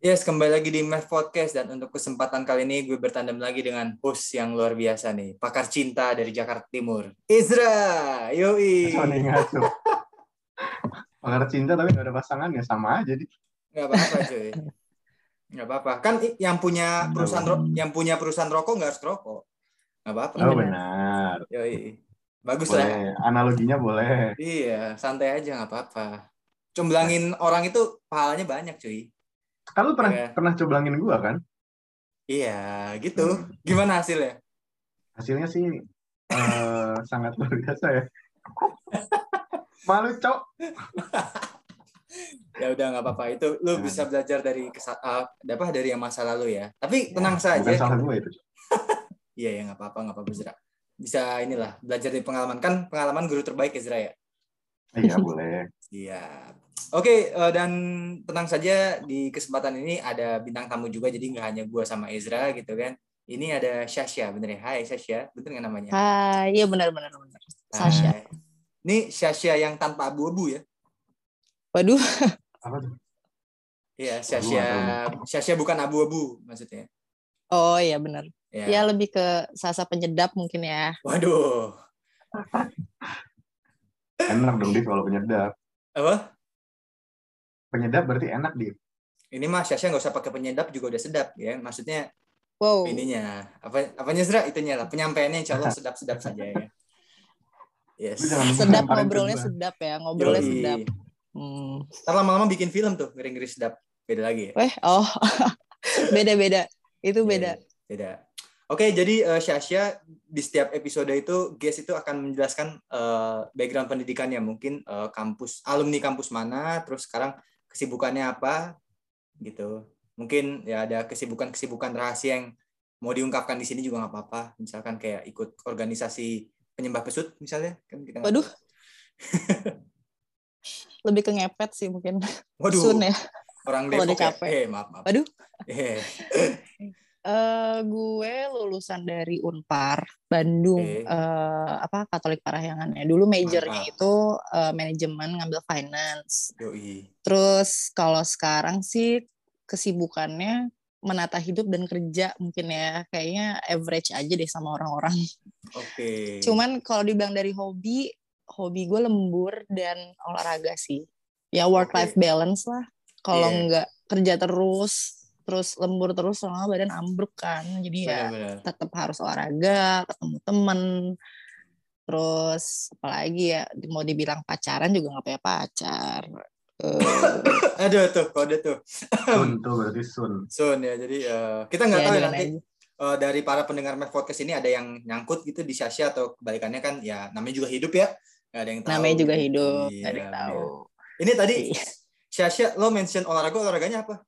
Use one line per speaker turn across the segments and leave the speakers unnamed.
Yes, kembali lagi di Math Podcast dan untuk kesempatan kali ini gue bertandem lagi dengan host yang luar biasa nih, pakar cinta dari Jakarta Timur, Izra. Yoi.
Ngaco. Pakar cinta tapi gak ada pasangannya sama aja di.
Gak apa-apa cuy. Gak apa-apa. Kan yang punya perusahaan ro- yang punya perusahaan rokok nggak harus rokok. Gak apa-apa.
Oh
benar.
Yoi. Bagus lah.
Boleh. Analoginya boleh.
Iya, santai aja nggak apa-apa. Cumblangin orang itu pahalanya banyak cuy.
Kan lu pernah
Iya.
pernah coblangin gua kan?
Iya, gitu. Gimana hasilnya?
Hasilnya sih eh, sangat luar biasa ya. Malu cok.
Ya udah nggak apa-apa. Itu lu
Nah.
bisa belajar dari kesa- eh, apa dari yang masa lalu ya. Tapi tenang
Bukan
saja.
salah gua itu.
Iya ya nggak apa-apa nggak apa-apa Zra. Bisa inilah belajar dari pengalaman kan pengalaman guru terbaik ya Zra ya.
Iya boleh.
Iya. Oke eh, dan tenang saja di kesempatan ini ada bintang tamu juga jadi nggak hanya gua sama Ezra gitu kan. Ini ada Shasha bener ya? Hai Shasha, bener nggak namanya?
Hai, iya benar-benar benar. Sasha.
Hai. Ini Shasha yang tanpa abu-abu ya?
Waduh,
Apa tuh?
Iya, Shasha. Shasha bukan abu-abu maksudnya.
oh iya benar.
Ya.
Ya lebih ke sasa penyedap mungkin ya.
Waduh.
Enak dong di kalau penyedap.
Apa?
Penyedap berarti enak di.
Ini mah Shasha nggak usah pakai penyedap juga udah sedap ya. Maksudnya
Wow.
ininya apa apanya Zra itunya lah penyampaiannya insya Allah sedap-sedap saja ya. Yes.
Sedap ngobrolnya
gua.
sedap ya, ngobrolnya
Yoi.
sedap. Hmm.
Ntar lama-lama bikin film tuh ngeri-ngeri sedap. Beda lagi ya.
Weh, oh. Beda-beda. Itu beda.
Iya, Beda. Oke, jadi eh, Syasya di setiap episode itu guest itu akan menjelaskan eh, background pendidikannya, mungkin eh, kampus alumni kampus mana, terus sekarang kesibukannya apa, gitu. Mungkin ya ada kesibukan-kesibukan rahasia yang mau diungkapkan di sini juga nggak apa-apa. Misalkan kayak ikut organisasi penyembah pesut, misalnya kan kita
Waduh. Lebih ke ngepet sih mungkin.
Waduh,
Sun ya.
orang Depok ya. Eh, maaf, maaf.
Waduh.
Eh,
Eh, gue lulusan dari Unpar Bandung
Oke.
eh, apa Katolik Parahyangan ya. Dulu majornya
Mantap.
itu eh, manajemen ngambil finance.
yoi.
Terus kalau sekarang sih kesibukannya menata hidup dan kerja mungkin ya kayaknya average aja deh sama orang-orang.
Oke.
Cuman kalau dibilang dari hobi, hobi gue lembur dan olahraga sih. Ya work life balance lah. Kalau
Iya.
nggak kerja terus, terus lembur terus lama badan ambruk kan. Jadi ya tetap harus olahraga, ketemu temen. Terus apalagi ya mau dibilang pacaran juga nggak punya pacar. Eh,
Aduh tuh, kode tuh.
Sun tuh berarti sun.
Sun ya, jadi eh, kita nggak
ya,
tahu ya nanti
aja.
eh, dari para pendengar Math Podcast ini ada yang nyangkut gitu di Syasya atau kebalikannya kan ya namanya juga hidup ya, nggak ada yang tahu.
namanya juga hidup,
Iya,
nggak ada yang tahu.
Ini tadi
Iya.
Syasya lo mention olahraga olahraganya apa?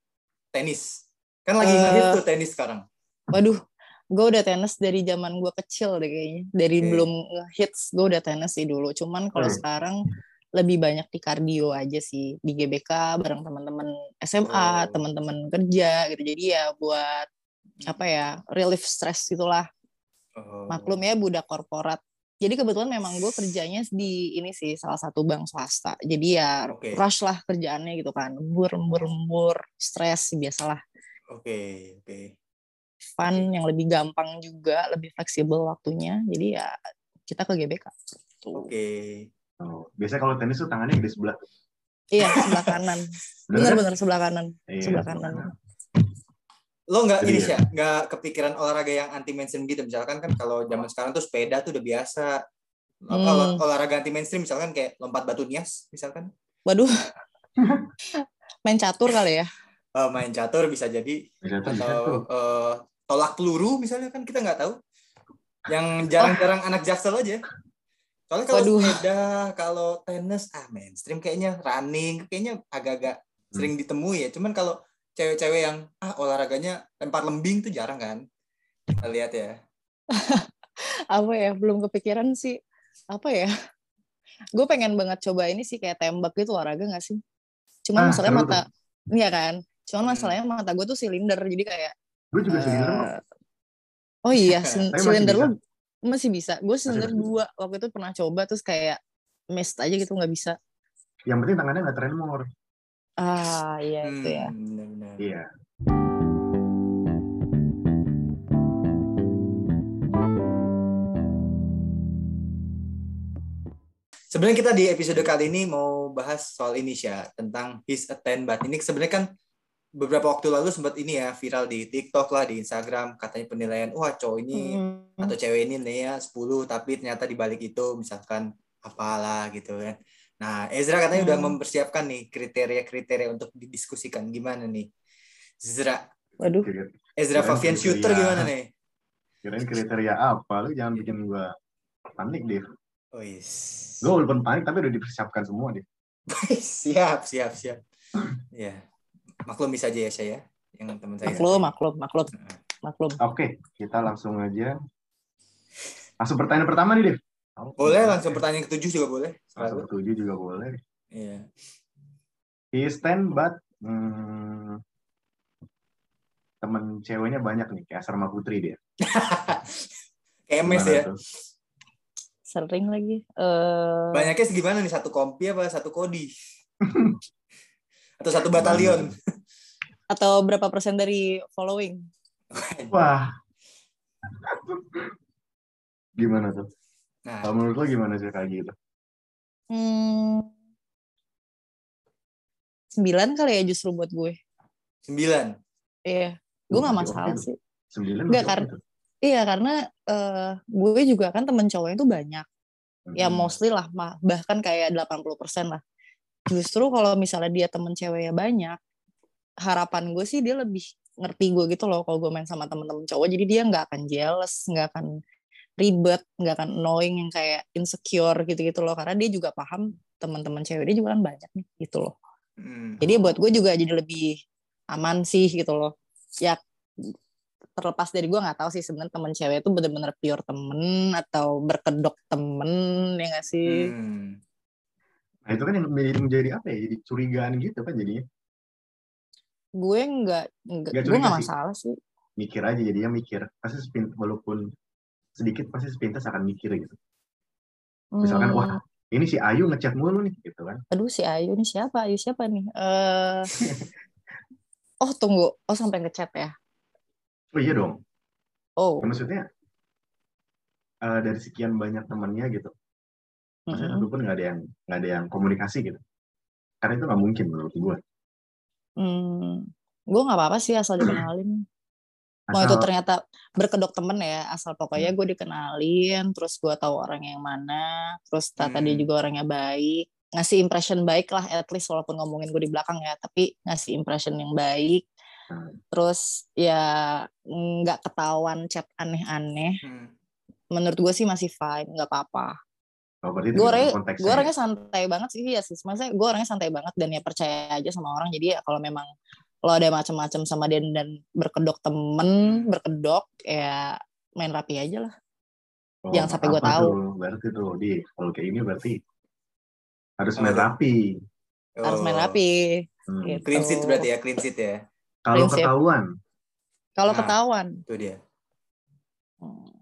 Tenis. Kan lagi
Eh,
ngehit tuh tenis sekarang.
Waduh, gue udah tenis dari zaman gue kecil deh kayaknya. Dari
Oke.
belum hits gue udah tenis sih dulu. Cuman kalau
Hmm.
sekarang lebih banyak di kardio aja sih di GBK bareng teman-teman SMA,
Oh.
teman-teman kerja gitu. Jadi ya buat apa ya relief stress gitulah.
Oh.
Maklum ya budak korporat. Jadi kebetulan memang gue kerjanya di ini sih salah satu bank swasta. Jadi ya
Oke.
rush lah kerjaannya gitu kan. Lembur, lembur, lembur, stres biasalah.
Oke, oke.
fun yang lebih gampang juga, lebih fleksibel waktunya. Jadi ya kita ke GBK.
Oke.
Oh, Biasanya kalau tenis tuh tangannya di sebelah.
Iya, sebelah kanan.
Bener kan?
Sebelah kanan.
Iya,
sebelah kanan.
Lo nggak ini
Iya.
sih, nggak kepikiran olahraga yang anti mainstream gitu. Misalkan kan kalau zaman sekarang tuh sepeda tuh udah biasa. Apa,
Hmm.
olah- olahraga anti mainstream misalkan kayak lompat batu nias misalkan.
Waduh. Main catur kali ya.
Eh, main catur bisa jadi atau eh, tolak peluru misalnya kan kita nggak tahu yang jarang-jarang anak jaksel aja soalnya kalau
Waduh.
sepeda kalau tenis ah mainstream kayaknya running kayaknya agak-agak
Hmm.
sering ditemui ya cuman kalau cewek-cewek yang ah olahraganya lempar lembing tuh jarang kan kita lihat ya
Apa ya, belum kepikiran sih. Apa ya. Gue pengen banget coba ini sih kayak tembak gitu olahraga gak sih? Cuman
Ah,
masalahnya mata, iya kan? Cuman
hmm.
masalahnya mata gue tuh silinder, jadi kayak.
Gue juga
uh,
silinder.
Oh iya, silinder lo masih bisa. Gue silinder dua waktu itu pernah coba terus kayak mist aja gitu nggak bisa.
Yang penting tangannya nggak tremor.
Ah iya hmm, itu ya.
Iya.
Sebenarnya kita di episode kali ini mau bahas soal ini ya tentang his attend but ini sebenarnya kan beberapa waktu lalu sempat ini ya viral di TikTok lah di Instagram katanya penilaian wah cowok ini
Hmm.
atau cewek ini nih ya 10 tapi ternyata di balik itu misalkan apalah gitu kan. Nah, Ezra katanya udah
Hmm.
mempersiapkan nih kriteria-kriteria untuk didiskusikan gimana nih. Ezra,
Waduh.
Ezra Fabian shooter gimana nih?
Kirain kriteria apa? Lu jangan bikin gua panik, Dev.
Oh, yes.
Gue walaupun panik tapi udah dipersiapkan semua, Dev.
siap, siap, siap. Ya. Maklumi saja ya saya yang teman saya.
Maklum, maklum, maklum, maklum.
Oke, kita langsung aja. Langsung pertanyaan pertama nih, Dev.
Boleh langsung pertanyaan ketujuh juga boleh.
Langsung
Selalu.
tujuh juga boleh.
Iya.
He stand but hmm, temen ceweknya banyak nih, kayak Asrama Putri dia.
Kayak mes
Gimana
ya.
tuh?
Sering lagi. Eh,
Banyaknya segimana nih? Satu kompi apa satu kodi? Atau satu batalion?
atau berapa persen dari following?
Wah. Gimana tuh?
Nah,
Kalau menurut lo gimana sih kayak gitu?
Hmm, sembilan kali ya justru buat gue.
sembilan.
Iya, gue nggak
Masih
masalah sih.
Sembilan
Nggak, karena-
tuh.
Iya, karena eh, gue juga kan temen cowoknya itu banyak. Ya
Hmm.
mostly lah, mah- bahkan kayak 80% lah. Justru kalau misalnya dia temen ceweknya banyak, harapan gue sih dia lebih ngerti gue gitu loh kalau gue main sama temen-temen cowok. Jadi dia nggak akan jealous, nggak akan ribet, nggak akan annoying yang kayak insecure gitu-gitu loh. Karena dia juga paham teman-teman cewek dia juga kan banyak nih gitu loh.
Hmm.
Jadi buat gue juga jadi lebih aman sih gitu loh. Ya terlepas dari gue nggak tahu sih sebenarnya temen cewek itu bener-bener pure temen atau berkedok temen ya nggak sih.
Hmm.
Nah itu kan yang menjadi, menjadi apa ya? Jadi curigaan gitu kan jadinya.
Gue nggak nggak
Nggak
gue nggak masalah sih.
Mikir aja jadinya mikir. Pasti sepintas, walaupun sedikit pasti sepintas akan mikir gitu. Misalkan,
Hmm,
wah ini si Ayu ngechat mulu nih gitu kan.
aduh si Ayu nih siapa? Ayu siapa nih? Eh oh tunggu, oh sampai ngechat ya?
Oh iya dong.
Oh,
Maksudnya eh, dari sekian banyak temannya gitu. Maksudnya
mm-mm.
satu pun nggak ada yang nggak ada yang komunikasi gitu. Karena itu nggak mungkin menurut gue.
Hmm, gue nggak apa-apa sih asal dikenalin. Mau itu
Asal
ternyata berkedok temen ya, asal pokoknya gue dikenalin, terus gue tahu orang yang mana, terus dia
Hmm.
juga orangnya baik, ngasih impression baik lah, at least walaupun ngomongin gue di belakang ya, tapi ngasih impression yang baik,
Hmm.
terus ya nggak ketahuan chat aneh-aneh,
Hmm.
menurut gue sih masih fine, nggak apa-apa.
Oh, berarti
Gue orangnya, gue orangnya santai banget sih, ya sih, maksudnya gue orangnya santai banget dan ya percaya aja sama orang, jadi ya kalau memang lo ada macam-macam sama dia dan berkedok temen, berkedok ya main rapi aja lah.
Oh,
jangan sampai
apa
tahu.
tuh? Berarti tuh di kalau kayak ini berarti harus main rapi.
Harus main
Oh.
rapi.
Hmm.
Gitu.
Clean sheet berarti ya, clean sheet ya.
Kalau ketahuan,
Kalau
Nah.
ketahuan,
Itu dia.
hmm,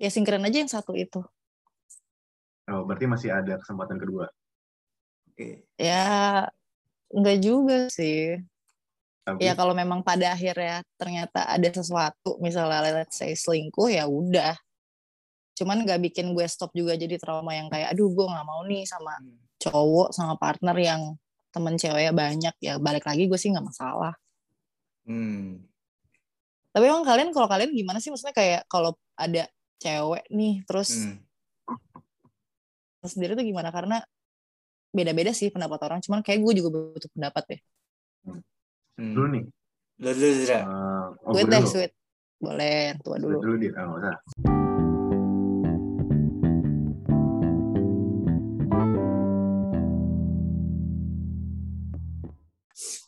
ya singkirin aja yang satu itu.
Oh, berarti masih ada kesempatan kedua.
Oke.
Ya enggak juga sih.
Tapi
Ya kalau memang pada akhirnya ternyata ada sesuatu, misalnya let's say selingkuh ya udah. Cuman nggak bikin gue stop juga jadi trauma yang kayak, aduh gue nggak mau nih sama
Hmm.
cowok sama partner yang temen ceweknya banyak ya balik lagi gue sih nggak masalah.
Hmm.
Tapi emang kalian kalau kalian gimana sih maksudnya kayak kalau ada cewek nih terus
Hmm.
Sendiri tuh gimana karena beda-beda sih pendapat orang cuman kayak gue juga butuh pendapat ya
Hmm.
dulu nih.
Lo dulu, Zra.
eh, oh,
sweet
gue
deh
dulu.
sweet boleh tua
Dulu,
dulu
dulu di, oh, nggak usah.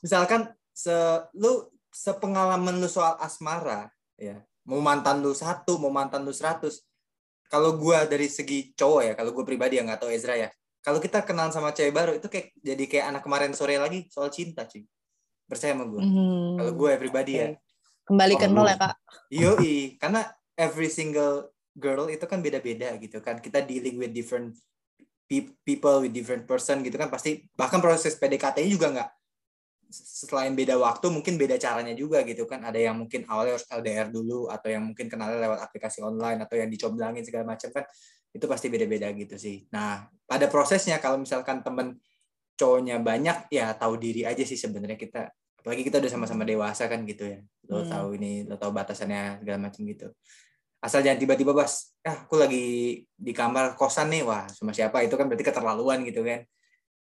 Misalkan se lu sepengalaman lu soal asmara ya. Mau mantan lu satu, mau mantan lu seratus. Kalau gua dari segi cowok ya, kalau gue pribadi ya nggak tahu Ezra ya. Kalau kita kenal sama cewek baru itu kayak jadi kayak anak kemarin sore lagi soal cinta, cuy. Percaya sama gue.
Hmm,
Kalau gue ya pribadi ya.
oke. kembali ke nol ya kak
Yoi, karena every single girl itu kan beda-beda gitu kan. Kita dealing with different pe- people with different person gitu kan pasti bahkan proses PDKT-nya juga nggak selain beda waktu mungkin beda caranya juga gitu kan. Ada yang mungkin awalnya harus LDR dulu atau yang mungkin kenalnya lewat aplikasi online atau yang dicoblangin segala macam kan. itu pasti beda-beda gitu sih. Nah pada prosesnya kalau misalkan temen cowoknya banyak ya tahu diri aja sih sebenarnya kita. Apalagi kita udah sama-sama dewasa kan gitu ya. Lo
Hmm.
tahu ini lo tahu batasannya segala macam gitu. Asal jangan tiba-tiba bas ah aku lagi di kamar kosan nih. Wah sama siapa? Itu kan berarti keterlaluan gitu kan.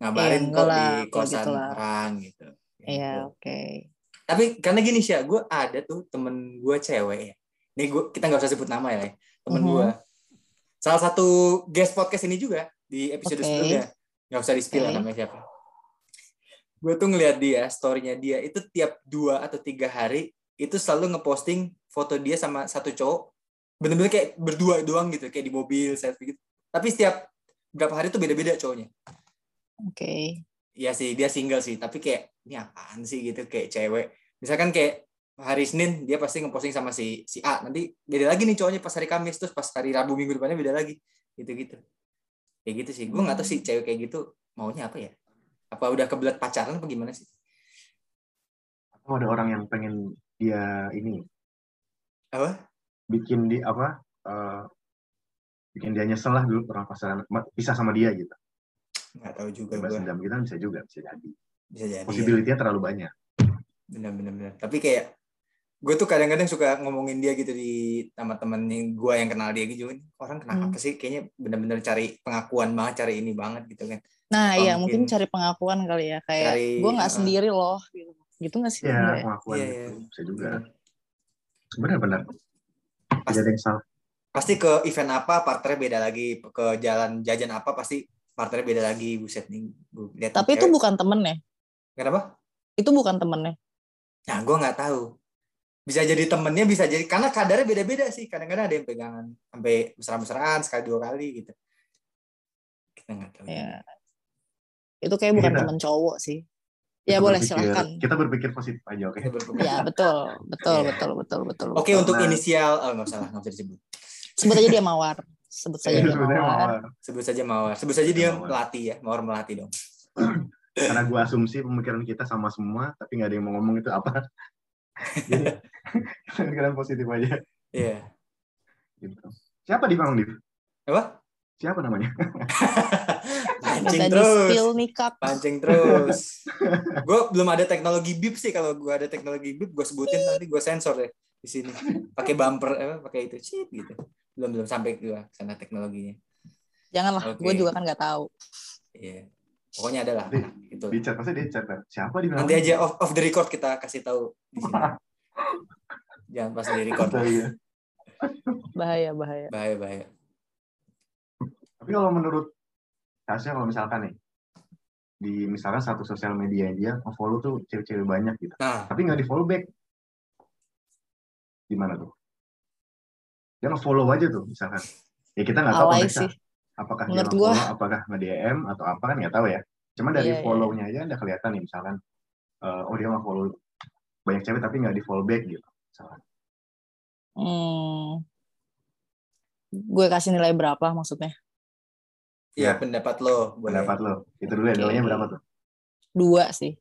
Ngabarin
Iya,
kok di kosan
gitu
orang gitu
Iya, oke.
tapi karena gini sih gue ada tuh temen gue cewek ya nih gue kita nggak usah sebut nama ya temen
Mhm.
gue salah satu guest podcast ini juga di episode
Oke.
sebelumnya nggak usah di spill
Oke.
namanya siapa gue tuh ngeliat dia storynya dia itu tiap dua atau tiga hari itu selalu ngeposting foto dia sama satu cowok bener-bener kayak berdua doang gitu kayak di mobil selfie gitu tapi setiap berapa hari tuh beda-beda cowoknya
Oke.
Iya sih dia single sih tapi kayak ini apaan sih? gitu kayak cewek. Misalkan kayak hari Senin dia pasti ngeposting sama si si A. Nanti beda lagi nih cowoknya pas hari Kamis terus pas hari Rabu minggu depannya beda lagi. Gitu gitu kayak gitu sih. Gue nggak tahu sih cewek kayak gitu maunya apa ya. Apa udah kebelet pacaran apa gimana sih?
Atau ada orang yang pengen dia ini?
Apa?
Bikin di apa eh, bikin dia nyesel lah dulu pernah pacaran pisah sama dia gitu.
Nggak tahu juga
Bebas
gue
dendam kita bisa juga bisa jadi.
bisa jadi ya.
Possibility-nya terlalu banyak.
bener-bener tapi kayak gue tuh kadang-kadang suka ngomongin dia gitu di sama temen yang gue yang kenal dia gitu orang kenapa
Hmm.
sih kayaknya bener-bener cari pengakuan banget cari ini banget gitu kan
Nah,
Oh,
iya mungkin
mungkin.
cari pengakuan kali ya. Kayak
Cari,
gue nggak
uh,
sendiri loh. Gitu, gitu nggak sih?
Ya,
Enggak ya?
pengakuan
Iya,
gitu.
iya.
Bisa juga. Benar-benar. Tidak
Pasti-
ada yang salah.
pasti ke event apa partnernya beda lagi ke jalan jajan apa pasti partnernya beda lagi buset nih gue lihat
Tapi itu bukan temennya.
kenapa
Itu bukan temennya.
nah gue nggak tahu bisa jadi temennya bisa jadi karena kadarnya beda-beda sih kadang-kadang ada yang pegangan sampai mesra-mesraan sekali dua kali gitu kita nggak tahu
Ya. Itu kayak bukan
Kita-
temen cowok sih. Ya boleh
berpikir-
silahkan.
Kita berpikir positif aja, oke?
Berpikir.
Ya betul, betul,
Iya.
betul, betul, betul.
oke
betul.
untuk
Nah.
inisial oh nggak usah lah nggak usah disebut
sebut aja dia mawar. Sebut saja dia mawar.
mawar.
sebut saja mawar sebut saja dia
Mawar.
melati ya mawar melati dong
Karena gue asumsi pemikiran kita sama semua, tapi nggak ada yang mau ngomong itu apa. Jadi, pikiran positif aja.
iya
Gitu. Siapa di Bang Div?
apa
Siapa namanya?
pancing terus pancing terus. gue belum ada teknologi bip sih kalau gue ada teknologi bip gue sebutin nanti gue sensor deh di sini. Pakai bumper, eh, pakai itu cheat gitu. Belum belum sampai gue sana teknologinya.
Janganlah,
Oke.
gue juga kan nggak tahu.
Iya. Pokoknya ada lah itu.
Di chat, pasti di chat. Siapa di
Nanti aja off, off the record kita kasih tahu di sini. Jangan pas di record.
Iya.
Bahaya, bahaya.
Bahaya bahaya.
Tapi kalau menurut Tasya, kalau misalkan nih, di misalkan satu sosial media dia follow tuh cewek-cewek banyak gitu.
Nah,
Tapi nggak di follow back. Gimana tuh? Dia nge-follow aja tuh misalkan. Ya kita nggak tahu konteksnya.
sih.
Apakah
Menurut
dia nge-follow, apakah nge-DM, atau apa kan nggak tahu ya. Cuma dari
Iya, iya,
follow-nya aja udah kelihatan nih misalkan. eh, oh dia nge-follow banyak cewek tapi nggak di follow back gitu. Misalkan.
Hmm. Gue kasih nilai berapa maksudnya?
ya
Ya.
pendapat lo boleh.
Pendapat lo. Itu dulu ya, nilainya berapa tuh?
Dua sih.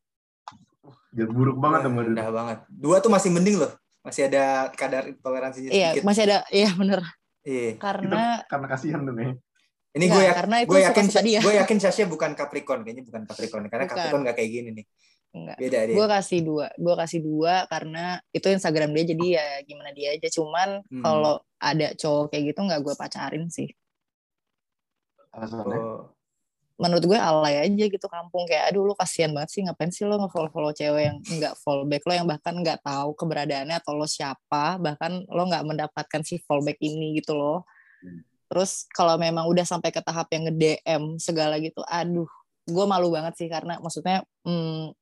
Jadi buruk banget menurut
rendah banget. Dua tuh masih mending loh. Masih ada kadar toleransinya
Iya,
sedikit.
masih ada. Iya bener.
Iya.
Karena
Karena kasihan tuh nih.
Ini
Nggak,
gue ya,
karena itu
gue yakin gue yakin Sasha bukan Capricorn kayaknya bukan Capricorn karena
Bukan.
Capricorn nggak kayak gini nih
enggak.
beda dia
Gue kasih dua. Gue kasih dua karena itu Instagram dia jadi ya gimana dia aja. Cuman
Hmm.
kalau ada cowok kayak gitu nggak gue pacarin sih.
Alasannya.
oh,
Menurut gue alay aja gitu kampung kayak aduh lu kasihan banget sih ngapain sih lo nge-follow follow cewek yang nggak follow back lo yang bahkan nggak tahu keberadaannya atau lo siapa bahkan lo nggak mendapatkan si follow back ini gitu loh.
Hmm.
Terus kalau memang udah sampai ke tahap yang nge-DM segala gitu, aduh, gue malu banget sih karena maksudnya, hmm,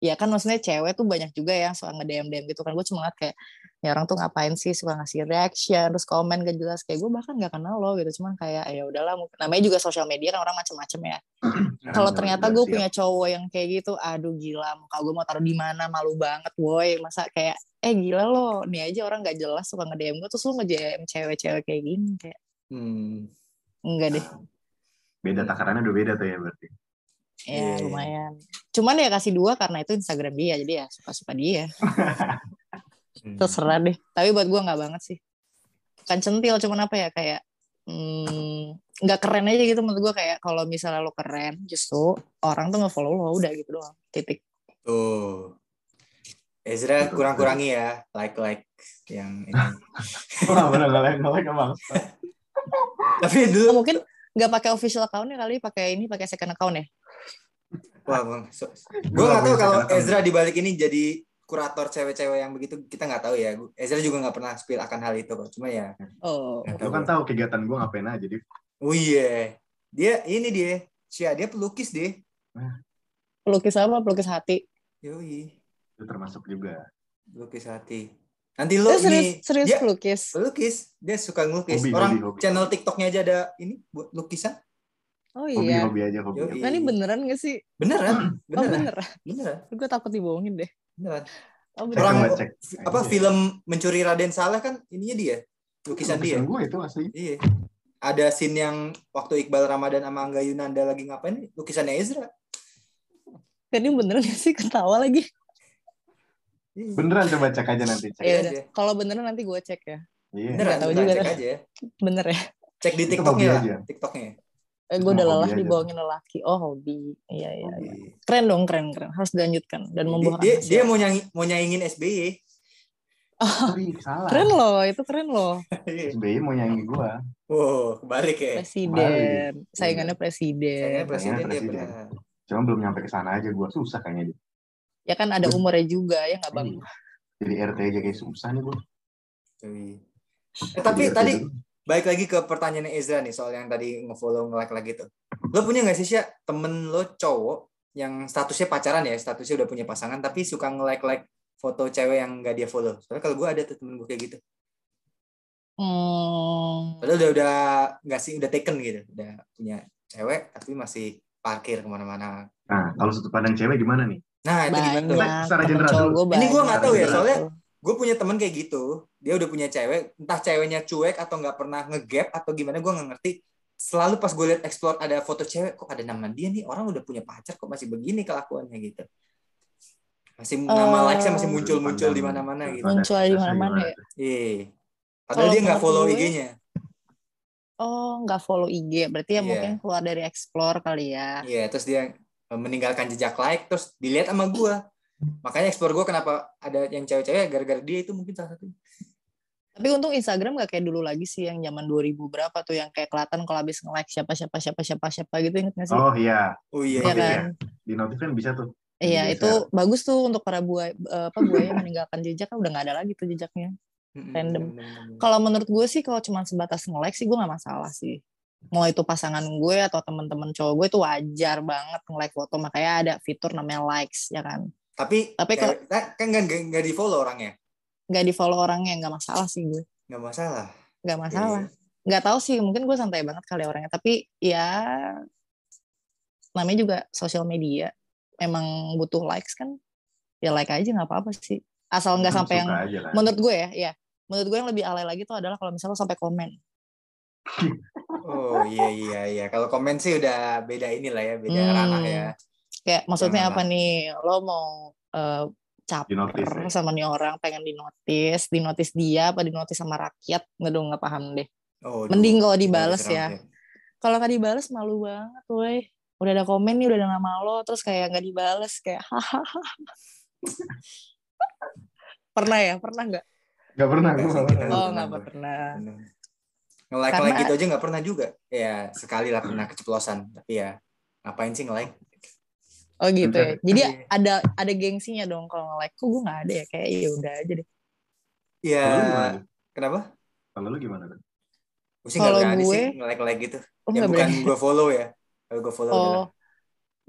ya kan maksudnya cewek tuh banyak juga ya suka nge-DM DM gitu kan. Gue cuma ngeliat kayak, ya orang tuh ngapain sih suka ngasih reaction, terus komen gak jelas kayak gue bahkan gak kenal lo gitu. Cuman kayak ya udahlah, namanya juga sosial media kan orang macem-macem ya. Kalau
nggak-
ternyata
nggak
gue punya cowok yang kayak gitu, aduh gila, muka gue mau taruh di mana, malu banget, boy. Masa kayak, eh gila lo, nih aja orang gak jelas suka nge-DM gue, terus lo nge-DM cewek-cewek kayak gini, kayak
hmm.
enggak deh.
beda takarannya udah beda tuh ya berarti.
Ya
Iya.
lumayan. Cuman ya kasih dua karena itu Instagram dia, jadi ya suka-suka dia.
Hmm.
Terserah deh. Tapi buat gue nggak banget sih. Bukan centil, cuman apa ya kayak hmm, nggak keren aja gitu menurut gue kayak kalau misalnya lo keren justru orang tuh nge-follow lo udah gitu doang titik
Tuh. Ezra kurang-kurangi ya like-like yang ini.
Bener ngelek ngelek emang.
Tapi
Oh,
dulu
mungkin nggak pakai official account ya kali pakai ini pakai second account ya
wah bang, so, gue tahu
punya
kalau. Ezra dibalik ini jadi kurator cewek-cewek yang begitu kita nggak tahu ya. Ezra juga nggak pernah spill akan hal itu kok. Cuma ya,
oh
Lu kan tahu kegiatan gue ngapain aja, jadi
oh iya, dia ini dia, Sia dia pelukis deh.
pelukis apa pelukis hati
Yoi,
itu termasuk juga.
pelukis hati. Nanti lo
serius
ini
serius
dia
pelukis
pelukis, dia suka ngelukis.
Hobi,
Orang
hobi, hobi.
channel TikToknya aja ada ini buat lukisan.
Oh
Hobi
iya
hobi aja hobi.
Yoi.
nah, ini beneran gak sih
Beneran,
oh
beneran,
bener
beneran,
gue takut dibohongin deh
beneran.
oh
Cek,
bener
Orang-
cek.
Apa
Iya.
film Mencuri Raden Saleh kan ininya dia, lukisan dia.
gue itu asli.
Iya. Ada scene yang waktu Iqbal Ramadan sama Angga Yunanda lagi ngapain? Lukisannya Ezra.
ini beneran gak sih ketawa lagi
Iya.
Beneran coba cek aja nanti. Cek.
ya
aja.
udah kalau beneran nanti gue cek ya
Iya.
Beneran,
tahu
beneran,
juga
cek aja. ya.
bener ya
Cek di TikToknya
hobi
lah. TikToknya.
Eh, gue udah lelah
aja.
dibohongin lelaki oh hobi iya iya
Hobi.
iya. keren dong keren keren harus dilanjutkan dan
Dia,
membuahkan
dia,
hasil.
dia mau nyanyi, mau nyaingin SBY.
Salah.
keren loh itu keren loh
SBY mau nyanyi gue.
wow, kebalik ya.
presiden saingannya
Sayangnya
presiden
presiden dia
presiden.
benar.
Cuma belum nyampe ke sana aja gue. Susah kayaknya. dia.
ya kan ada umurnya juga ya nggak bang
Iya. Jadi RT aja kayak susah nih gue.
Yoi. Eh, tapi tadi balik lagi ke pertanyaan Ezra nih soal yang tadi ngefollow nge-like lagi tuh. Lo punya nggak sih sih temen lo cowok yang statusnya pacaran ya, statusnya udah punya pasangan tapi suka nge-like like foto cewek yang nggak dia follow. Soalnya kalau gue ada tuh temen gue kayak gitu.
hmm,
Padahal udah udah nggak sih udah taken gitu, udah punya cewek tapi masih parkir ke mana-mana.
Nah, kalau sudut pandang cewek gimana nih?
Nah itu gimana tuh?
banyak
Secara general dulu.
gue
Ini gua nggak tahu ya,
banyak.
soalnya Gue punya temen kayak gitu, dia udah punya cewek, entah ceweknya cuek atau nggak pernah ngegap atau gimana gue nggak ngerti. Selalu pas gue liat explore ada foto cewek, kok ada nama dia nih orang udah punya pacar kok masih begini kelakuannya gitu. Masih nama
Oh.
likes-nya masih muncul-muncul di mana-mana gitu.
Muncul di mana-mana ya.
Iya. Padahal
Kalau
dia nggak
menurut
follow
gue,
IG-nya.
oh nggak follow IG berarti ya
Iya.
mungkin keluar dari explore kali ya
Iya, terus dia eh, meninggalkan jejak like, terus dilihat sama gue. Makanya explore gue kenapa ada yang cewek-cewek gara-gara dia itu mungkin salah satu.
tapi untung Instagram gak kayak dulu lagi sih yang zaman 2000 berapa tuh yang kayak kelihatan kalau habis nge-like siapa siapa siapa siapa siapa gitu inget gak sih
Oh iya,
Oh iya,
Iya
notif
kan?
ya. Di notif kan bisa tuh.
Iya
Digeser.
itu bagus tuh untuk para buaya eh, apa buaya meninggalkan jejak kan udah nggak ada lagi tuh jejaknya. Random. Kalau menurut gue sih kalau cuma sebatas nge-like sih gue nggak masalah sih. Mau itu pasangan gue atau teman-teman cowok gue itu wajar banget nge-like foto makanya ada fitur namanya likes ya kan.
Tapi,
Tapi kalau-
kan nggak nggak- nggak di follow orangnya,
Nggak di follow orangnya nggak masalah sih gue.
nggak masalah.
Nggak masalah.
Iya.
Nggak tahu sih mungkin gue santai banget kali orangnya tapi ya namanya juga sosial media emang butuh likes kan ya like aja nggak apa-apa sih asal nggak
Kan
sampai yang
aja kan.
menurut gue ya ya menurut gue yang lebih alay lagi tuh adalah kalau misalnya lo sampai komen
Oh iya iya iya. Kalau komen sih udah beda inilah ya, beda
Hmm.
ranah ya.
Kayak maksudnya
Janganlah.
apa nih lo mau eh, caper
Dinotis, ya.
sama nih orang pengen dinotis dinotis dia apa dinotis sama rakyat nggak dong nggak paham deh
Oh,
Mending kalau dibales ya. kalau nggak dibales malu banget woi udah ada komen nih udah ada nama lo terus kayak nggak dibales kayak hahaha pernah ya pernah nggak
Gak pernah
Nggak
gue.
sih,
nggak pernah.
oh
pernah
nggak
Bener. Nge-like
Karena-
like gitu aja nggak pernah juga. Ya sekali lah pernah keceplosan. Tapi ya ngapain sih nge-like?
Oh gitu ya jadi
Iya.
ada ada gengsinya dong kalau nge-like kok gue nggak ada ya kayak ya udah aja deh
Ya
tuh?
kenapa?
Kalau lu gimana? tuh?
Gue sih nggak
Kalau
berani
gue-
sih nge-like like gitu.
oh,
yang
nggak
bukan gue follow ya. Kalau gue follow
Oh,
udah.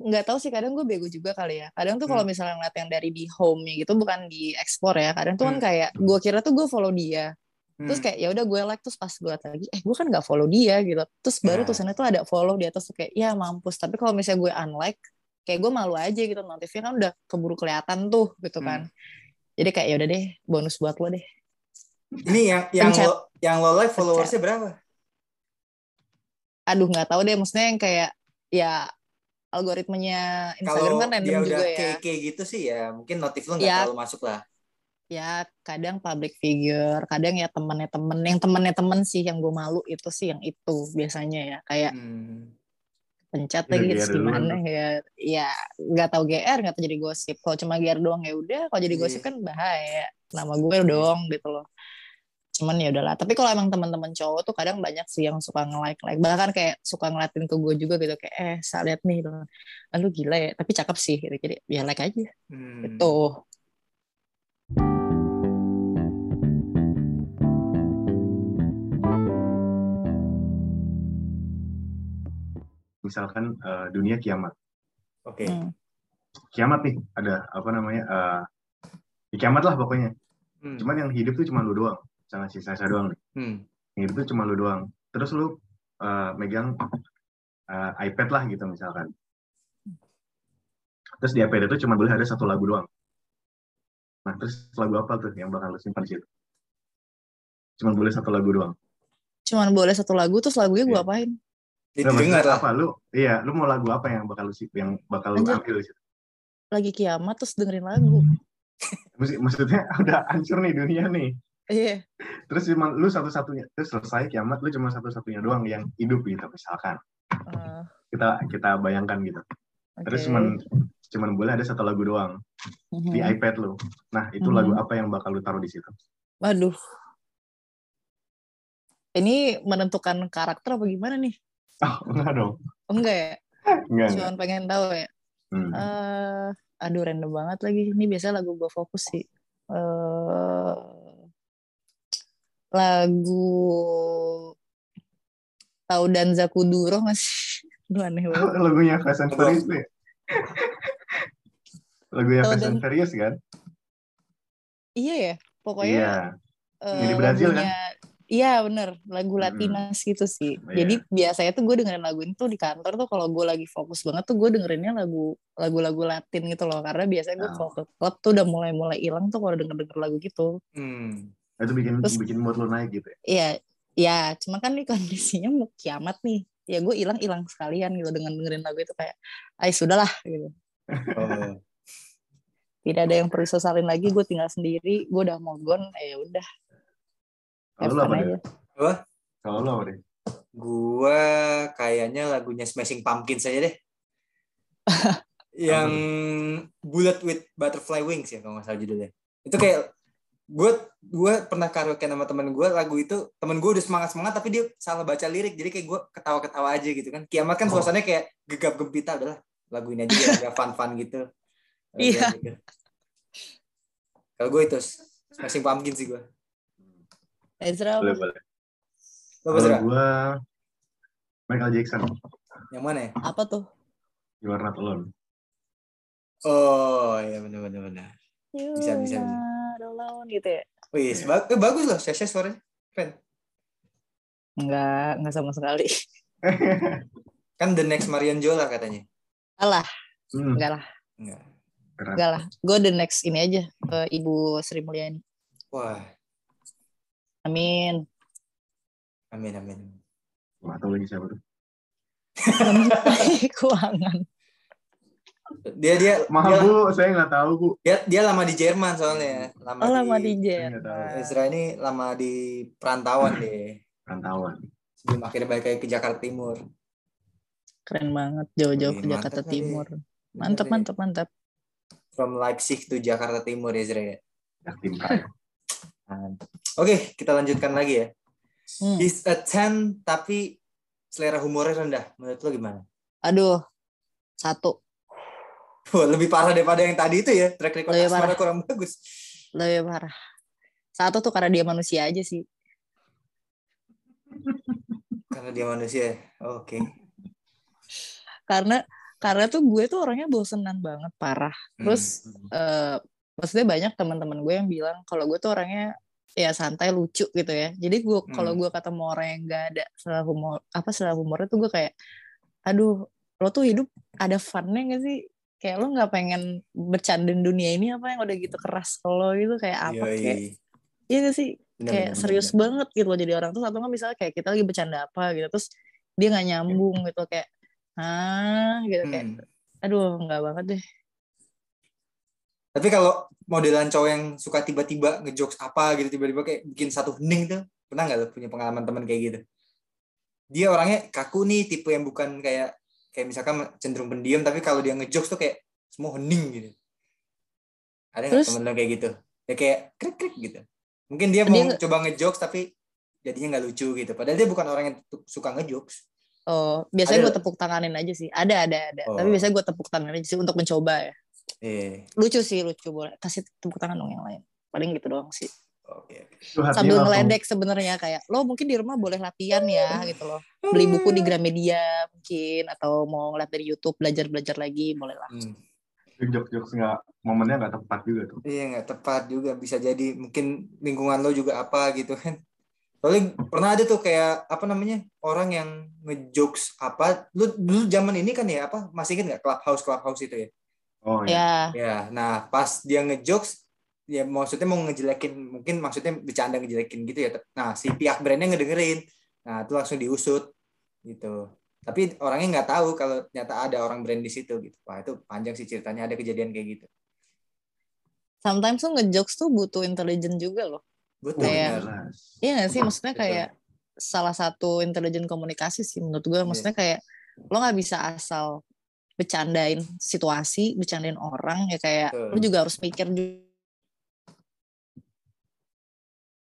nggak tahu sih kadang gue bego juga kali ya. Kadang tuh kalau
Hmm.
misalnya ngeliat yang dari di home gitu bukan di explore ya. Kadang tuh kan
Hmm.
kayak gue kira tuh gue follow dia. Terus
Hmm.
kayak ya udah gue like terus pas gue lagi, eh gue kan nggak follow dia gitu. Terus baru
Nah.
tulisannya tuh ada follow di atas tuh kayak ya mampus. Tapi kalau misalnya gue unlike, kayak gue malu aja gitu notifnya kan udah keburu kelihatan tuh gitu
Hmm.
kan. Jadi kayak ya udah deh bonus buat lo deh.
Ini yang yang
Pencet.
lo yang lo like followersnya berapa?
Aduh nggak tahu deh maksudnya yang kayak ya algoritmanya Instagram
Kalau
kan
dia
random
udah
juga ya.
KK gitu sih ya mungkin notif lo nggak
Ya.
terlalu masuk lah.
ya kadang public figure kadang ya temennya temen yang temennya temen sih yang gue malu itu sih yang itu biasanya ya kayak
Hmm.
Pencet
Udah
lagi
duluan
gimana ya? Ya nggak tahu GR nggak tahu jadi gosip. Kalau cuma GR doang ya udah. Kalau jadi
Iya.
gosip kan bahaya. Nama gue doang gitu loh. Cuman ya udahlah. Tapi kalau emang teman-teman cowok tuh kadang banyak sih yang suka nge-like like bahkan kayak suka ngeliatin ke gue juga gitu. Kayak eh saya lihat nih. Gitu. Lu gila ya. Tapi cakep sih gitu. Jadi ya like aja.
Hmm.
itu
Misalkan eh, dunia kiamat.
Oke.
Hmm.
Kiamat nih, ada apa namanya? eh, ya kiamat lah pokoknya.
Hmm.
Cuman yang hidup tuh cuma lu doang. Sama si Sasa doang nih.
Hmm.
Yang hidup tuh cuma lu doang. Terus lu eh, megang eh, iPad lah gitu misalkan. Terus di iPad itu cuma boleh ada satu lagu doang. Nah, terus lagu apa tuh yang bakal lu simpan di situ? Cuma boleh satu lagu doang.
cuman boleh satu lagu terus lagunya gue
Iya.
apain
Ya,
maksudnya
lah.
apa? Lu, iya, lu mau lagu apa yang bakal lu yang bakal lu ambil di situ?
lagi kiamat terus dengerin lagu
Maksud- Maksudnya udah hancur nih dunia nih.
iya
Terus cuma lu satu-satunya, terus selesai kiamat lu cuma satu-satunya doang yang hidup gitu misalkan.
Eh,
Kita kita bayangkan gitu. Terus
oke.
cuman cuman boleh ada satu lagu doang
Mhm.
di iPad lu. Nah, itu
Mhm.
lagu apa yang bakal lu taruh di situ?
Waduh. Ini menentukan karakter apa gimana nih?
Oh, enggak dong.
Enggak ya?
Enggak, enggak.
Cuman pengen tahu ya.
Hmm.
Eh, aduh random banget lagi. Ini biasa lagu gue fokus sih. Eh, lagu tahu Danza Kuduro nggak sih? Aduh aneh banget.
Lagunya Fast and? Furious tuh ya? Lagunya Fast and
dan-
Furious kan?
Iya ya. Pokoknya
Iya.
eh,
di Brazil kan?
Iya bener, lagu. Latinas gitu sih.
Iya.
Jadi biasanya tuh gue dengerin lagu ini tuh di kantor tuh kalau gue lagi fokus banget tuh gue dengerinnya lagu lagu-lagu Latin gitu loh. Karena biasanya gue
Oh.
kalau ke klub tuh udah mulai-mulai hilang tuh kalau denger-denger lagu gitu.
Hmm.
Itu bikin
Terus-
bikin mood lu naik gitu ya.
Iya, ya cuma kan nih kondisinya mau kiamat nih. Ya gue hilang-hilang sekalian gitu dengan dengerin lagu itu kayak, ay sudahlah gitu.
Oh.
Tidak ada yang perlu sesalin lagi, gue tinggal sendiri, gue udah mau gone, ya udah.
Kalau lu apa deh?
Apa?
Kalau lu apa deh?
Gua kayaknya lagunya Smashing Pumpkins aja deh. yang Bullet with Butterfly Wings ya kalau nggak salah judulnya. Itu kayak gue gue pernah karaoke sama temen gue lagu itu temen gue udah semangat semangat tapi dia salah baca lirik jadi kayak gue ketawa ketawa aja gitu kan kiamat kan
Oh.
suasananya kayak gegap gempita udahlah lagu ini aja ya agak fun fun gitu
Iya.
Kalau gue itu Smashing Pumpkins sih gue
Ezra,
Boleh, boleh.
lo
Kalau gua Michael Jackson,
yang mana ya
apa tuh?
You Are Not Alone.
oh iya benar benar benar Bisa, bisa, bisa.
Alone gitu ya?
Wih, ba- eh, bagus loh, Sasha suaranya. Keren.
Enggak, enggak sama sekali.
Kan the next Marian Jola katanya.
Alah,
Hmm,
enggak lah,
Enggak.
enggak lah. Gue the next ini aja, ke Ibu Sri Mulyani.
Wah,
Amin.
amin amin.
Nggak tahu lagi siapa tuh.
Keuangan.
Dia dia
Maaf
dia,
bu, saya nggak tahu bu.
dia, dia lama di Jerman soalnya. Lama,
Oh, lama di. Jerman.
Ezra ini lama di perantauan deh.
Rantauan.
Sebelum akhirnya balik lagi ke Jakarta Timur.
Keren banget, jauh-jauh ke Jakarta
mantap.
Timur. Mantap, mantap, mantap.
From Leipzig to Jakarta Timur Ezra ya.
Yakin
Oke, kita lanjutkan lagi ya.
Hmm.
He's a 10 tapi selera humornya rendah. Menurut lo gimana?
Aduh, satu.
Wah, lebih parah daripada yang tadi itu ya. Track record
Lebih parah.
kurang bagus.
Lebih parah. Satu tuh karena dia manusia aja sih.
Karena dia manusia. Oke.
Karena karena tuh gue tuh orangnya bosenan banget, parah. Terus
Hmm.
eh maksudnya banyak teman-teman gue yang bilang kalau gue tuh orangnya ya santai lucu gitu ya jadi gue kalau
Hmm.
gue ketemu orang yang gak ada salah humor apa salah humornya tuh gue kayak aduh lo tuh hidup ada funnya gak sih kayak lo nggak pengen bercandain dunia ini apa yang udah gitu keras kalau gitu kayak apa
Yoi.
kayak iya gak sih
Bener,
kayak
bener,
serius
bener.
banget gitu loh jadi orang tuh atau nggak misalnya kayak kita lagi bercanda apa gitu terus dia nggak nyambung gitu kayak ah gitu kayak
Hmm.
aduh nggak banget deh
Tapi kalau modelan cowok yang suka tiba-tiba ngejokes apa gitu, tiba-tiba kayak bikin satu hening tuh, pernah nggak lo punya pengalaman teman kayak gitu? Dia orangnya kaku nih, tipe yang bukan kayak kayak misalkan cenderung pendiam, tapi kalau dia ngejokes tuh kayak semua hening gitu. Ada nggak temen lo kayak gitu? Ya kayak krik-krik gitu. Mungkin dia
Dia
mau coba ngejokes tapi jadinya nggak lucu gitu. Padahal dia bukan orang yang suka ngejokes.
Oh, biasanya gue tepuk tanganin aja sih. Ada, ada, ada.
Oh.
Tapi biasanya gue tepuk tangan aja sih untuk mencoba ya.
Eh,
Lucu sih, lucu boleh. Kasih tepuk tangan dong yang lain. Paling gitu doang sih.
oke.
hatinya
Sambil ngeledek sebenarnya kayak lo mungkin di rumah boleh latihan ya gitu loh. Beli buku di Gramedia mungkin atau mau ngeliat dari YouTube belajar-belajar lagi boleh lah.
Hmm.
jokes-jokes nggak momennya nggak tepat juga tuh.
Iya nggak tepat juga bisa jadi mungkin lingkungan lo juga apa gitu kan. Soalnya pernah ada tuh kayak apa namanya orang yang ngejokes apa lu dulu zaman ini kan ya apa masih inget nggak clubhouse clubhouse itu ya
Oh iya.
Ya,
ya nah pas dia ngejokes ya maksudnya mau ngejelekin mungkin maksudnya bercanda ngejelekin gitu ya nah si pihak brandnya ngedengerin nah itu langsung diusut gitu tapi orangnya nggak tahu kalau ternyata ada orang brand di situ gitu wah itu panjang sih ceritanya ada kejadian kayak gitu
sometimes tuh ngejokes tuh butuh intelijen juga loh.
betul
Kayak-. Iya gak sih? Maksudnya
Betul.
kayak salah satu intelijen komunikasi sih menurut gue. Maksudnya kayak lo nggak bisa asal bercandain situasi, bercandain orang ya kayak
Betul.
lo juga harus mikir juga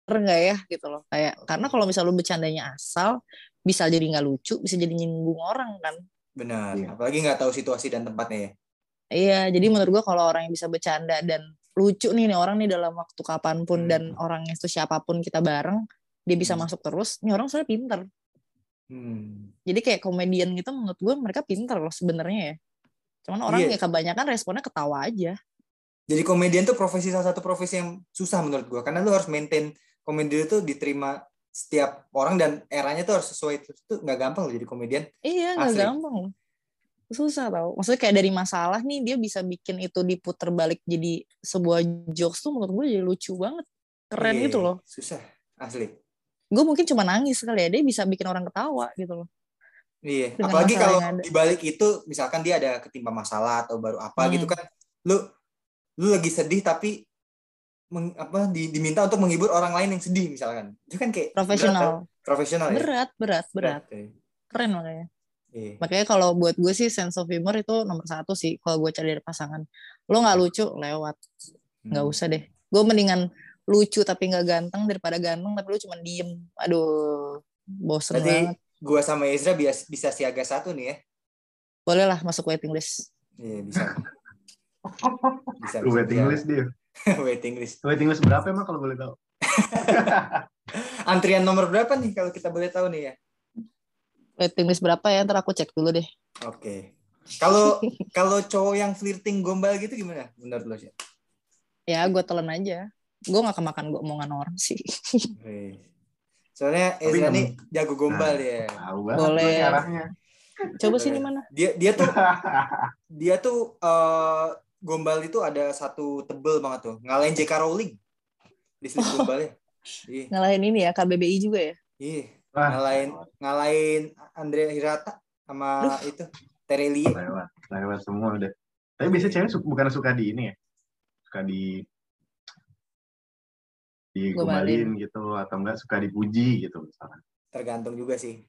bener nggak ya gitu loh kayak karena kalau misal lo bercandanya asal bisa jadi nggak lucu bisa jadi nyinggung orang kan
benar
Iya.
apalagi nggak tahu situasi dan tempatnya ya
iya jadi menurut gue kalau orang yang bisa bercanda dan lucu nih nih orang nih dalam waktu kapan pun
Hmm.
dan orangnya itu siapa pun kita bareng dia bisa
Hmm.
masuk terus ini orang soalnya pinter
hmm.
jadi kayak komedian gitu menurut gue mereka pinter loh sebenarnya ya. Cuman orang
Iya.
ya kebanyakan responnya ketawa aja.
Jadi komedian tuh profesi salah satu profesi yang susah menurut gua. Karena lu harus maintain komedian itu diterima setiap orang dan eranya tuh harus sesuai. Itu tuh nggak gampang loh jadi komedian.
Iya nggak
Asli.
gampang susah tau. Maksudnya kayak dari masalah nih dia bisa bikin itu diputer balik jadi sebuah jokes tuh menurut gue jadi lucu banget. Keren
Iya,
gitu loh.
susah. Asli
gue mungkin cuma nangis kali ya dia bisa bikin orang ketawa gitu loh
iya
Dengan
apalagi kalau
yang ada.
di balik itu misalkan dia ada ketimpa masalah atau baru apa
Hmm.
gitu kan lu lu lagi sedih tapi meng- apa di- diminta untuk menghibur orang lain yang sedih misalkan itu kan kayak berat,
profesional
tau. profesional ya
berat berat berat
Berat,
keren makanya
iya.
makanya kalau buat gue sih sense of humor itu nomor satu sih kalau gue cari dari pasangan lo nggak lucu lewat nggak
Hmm.
usah deh gue mendingan lucu tapi nggak ganteng daripada ganteng tapi lu cuma diem aduh bosen
Berarti
banget
gua sama Ezra bias, bisa siaga satu nih ya
boleh lah masuk waiting list
iya bisa bisa,
Lu
bisa.
waiting list dia.
waiting list
Waiting list berapa emang kalau boleh tahu?
antrian nomor berapa nih kalau kita boleh tahu nih ya
waiting list berapa ya ntar aku cek dulu deh
Oke. Kalau kalau cowok yang flirting gombal gitu gimana menurut lo sih?
ya gue telan aja gue gak kemakan gue omongan orang sih
Soalnya Ezra nih jago gombal
Nah.
ya.
Tahu banget
Boleh. coba sini mana
Dia dia tuh dia tuh eh, gombal itu ada satu tebel banget tuh. Ngalahin J.K. Rowling. Di slip gombalnya. Iya.
ngalahin ini ya KBBI juga ya
Iya. Ngalahin ngalahin Andre Hirata sama itu Terelie.
lewat, lewat semua udah. Tapi biasanya cewek bukan suka di ini ya, suka di digombalin gitu atau enggak suka dipuji gitu misalkan.
Tergantung juga sih.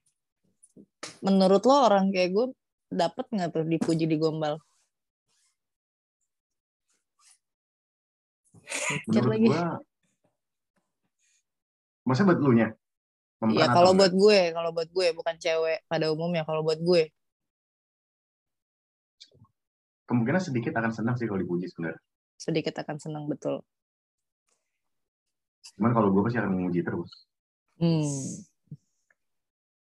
menurut lo orang kayak gue dapet nggak tuh dipuji di gombal Mikir
Menurut
lagi.
gua, maksudnya buat lu nya?
Iya kalau buat gue, kalau buat gue bukan cewek pada umumnya. Kalau buat gue,
kemungkinan sedikit akan senang sih kalau dipuji sebenarnya.
sedikit akan senang betul.
Cuman kalau gue pasti akan memuji terus.
Hmm.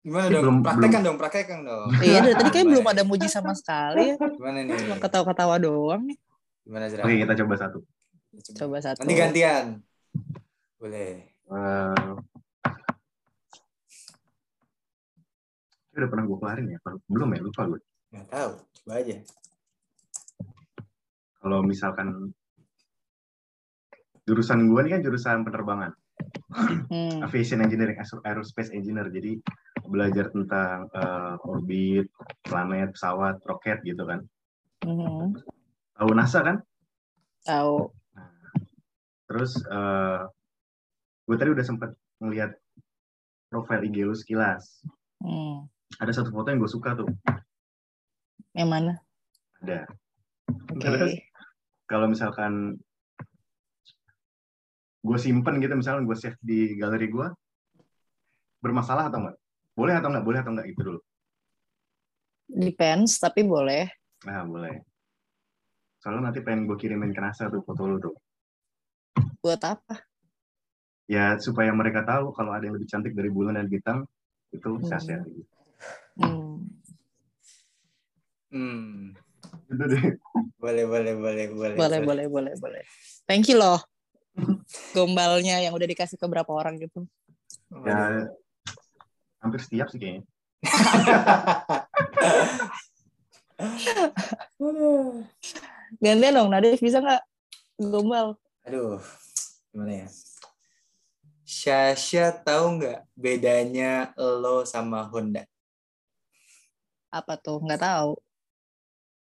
Gimana dong?
belum-
praktekan dong, praktekan dong.
Iya dari tadi kayak belum ada muji sama sekali ya.
Gimana nih?
Cuma ketawa-ketawa doang nih.
Gimana Zra?
Oke kita coba satu.
Coba satu.
Nanti gantian. Boleh.
Eh, ini udah pernah gue kelarin ya? Belum ya? Lupa gue.
Nggak tahu. Coba aja.
Kalau misalkan jurusan gue ini kan jurusan penerbangan.
Hmm.
aviation engineering, aero- aerospace engineer. Jadi belajar tentang eh, orbit, planet, pesawat, roket gitu kan.
Mhm.
Tahu NASA kan?
Tahu.
Terus eh gue tadi udah sempet ngeliat profil IG lu sekilas.
Hmm.
Ada satu foto yang gue suka tuh.
Yang mana?
Ada. Terus? Kalau misalkan gue simpen gitu, misalkan gue save di galeri gue, bermasalah atau enggak? Boleh atau enggak? Boleh atau enggak? Itu dulu.
Depends, tapi boleh.
Nah, boleh. Soalnya nanti pengen gue kirimin ke NASA tuh foto lu tuh.
Buat apa?
Ya, supaya mereka tahu kalau ada yang lebih cantik dari bulan dan bintang, itu
Hmm.
Sasha.
Hmm.
Hmm.
Itu deh.
Boleh, boleh, boleh, boleh.
Boleh, boleh, boleh, boleh. Thank you loh. Gombalnya yang udah dikasih ke berapa orang gitu.
Ya, hampir setiap sih kayaknya.
Gantian dong, Nadif bisa nggak gombal?
Aduh, gimana ya? Syasha tahu nggak bedanya lo sama Honda?
Apa tuh? Nggak tahu.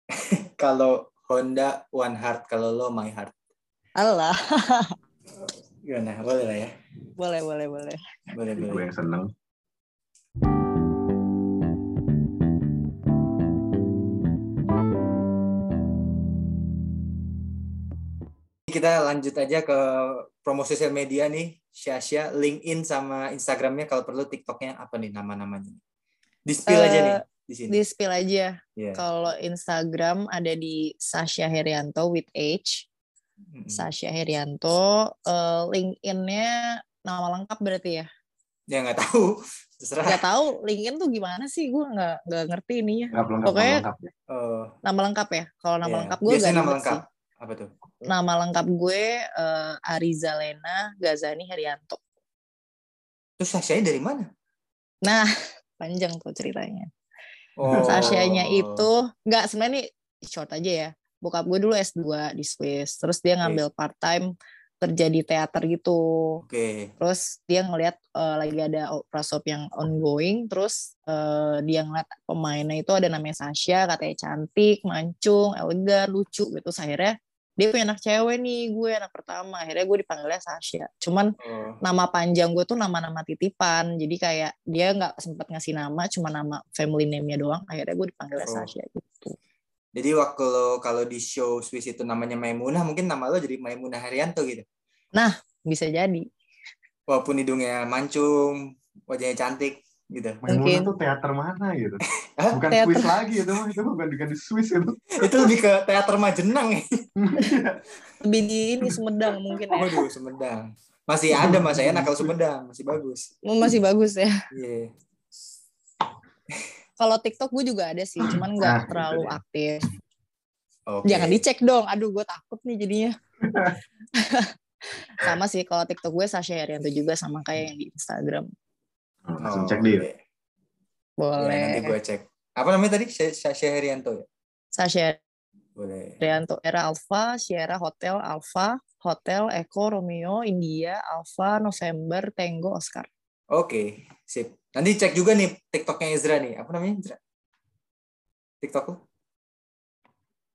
Kalau Honda one heart, kalau lo my heart.
Allah.
Gimana? Boleh lah ya.
boleh, boleh, boleh.
Boleh,
Gue
boleh.
yang seneng.
Kita lanjut aja ke promo sosial media nih. Syasha, LinkedIn sama Instagramnya kalau perlu TikToknya apa nih nama-namanya? Di spill aja nih di sini.
Di spill aja.
Iya.
Kalau Instagram ada di Sasha Herianto with H. Sasha Herianto. Eh, LinkedIn-nya nama lengkap berarti ya?
Ya nggak tahu. Terserah.
Nggak tahu LinkedIn tuh gimana sih? Gue nggak nggak ngerti ininya.
Lengkap, lengkap,
Pokoknya-
lengkap. ya.
Oh,
Nama lengkap ya? Kalau nama
iya.
lengkap gue
Biasanya
gak
nama lengkap.
sih.
Apa tuh?
Nama lengkap gue eh, Ariza Lena Gazani Herianto.
Terus Syasha dari mana?
Nah, panjang tuh ceritanya.
Oh.
Sashanya itu nggak sebenarnya nih short aja ya. Bokap gue dulu S2 di Swiss, terus dia ngambil part time kerja di teater gitu.
Oke.
Terus dia ngelihat eh, lagi ada opera shop yang ongoing, terus eh, dia ngeliat pemainnya itu ada namanya Sasha, katanya cantik, mancung, elegan, lucu gitu. Terus akhirnya dia punya anak cewek nih, gue anak pertama. Akhirnya gue dipanggilnya Sasha. Cuman
Oh.
nama panjang gue tuh nama-nama titipan. Jadi kayak dia nggak sempet ngasih nama, cuma nama family name-nya doang. Akhirnya gue dipanggilnya
Oh.
Sasha gitu.
Jadi waktu lo kalau di show Swiss itu namanya Maimunah, mungkin nama lo jadi Maimunah Haryanto gitu.
Bisa jadi.
Walaupun hidungnya mancung, wajahnya cantik gitu.
Maimunah
Mungkin.
tuh teater mana gitu? Bukan
Teater.
Swiss lagi itu itu bukan bukan di Swiss itu.
itu lebih ke teater Majenang ya.
Lebih di ini Sumedang mungkin ya.
Waduh, Sumedang. Masih ada mas saya enak kalau Sumedang, masih bagus.
Masih bagus ya.
Iya.
Kalau TikTok gue juga ada sih, cuman nggak
Nah, itu
terlalu
dia.
aktif.
Oke.
Jangan dicek dong. Aduh, gue takut nih jadinya. sama sih kalau TikTok gue Sasha Herianto juga sama kayak yang di Instagram.
Hmm, Langsung cek deh.
oke. Ya,
Boleh.
nanti gue cek. Apa namanya tadi? Sasha Herianto ya?
Sasha
Boleh.
Herianto era Alpha, Sierra Hotel Alpha, Hotel Echo Romeo India Alpha November Tango Oscar.
Oke, sip. Nanti cek juga nih TikToknya Ezra nih. Apa namanya Ezra? TikTok lo?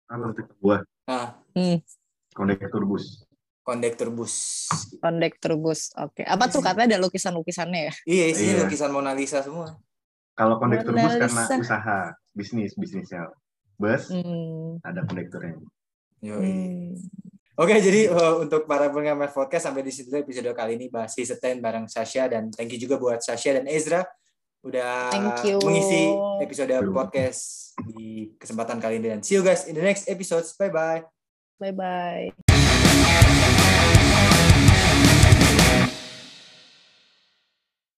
Apa tuh gua
Ah,
kondektur bus.
kondektur bus.
Kondektur bus. Oke. Apa tuh katanya ada lukisan-lukisannya ya?
Iya, isinya
Iya.
lukisan Mona Lisa semua.
Kalau kondektur bus karena usaha bisnis bisnisnya. Bus
Hmm.
ada kondekturnya.
Yoi.
Hmm.
Oke, jadi uh, untuk para pengamat podcast sampai di situ episode kali ini bahas season 10 bareng Sasha dan thank you juga buat Sasha dan Ezra udah mengisi episode podcast di kesempatan kali ini dan see you guys in the next episode. Bye bye.
Bye bye.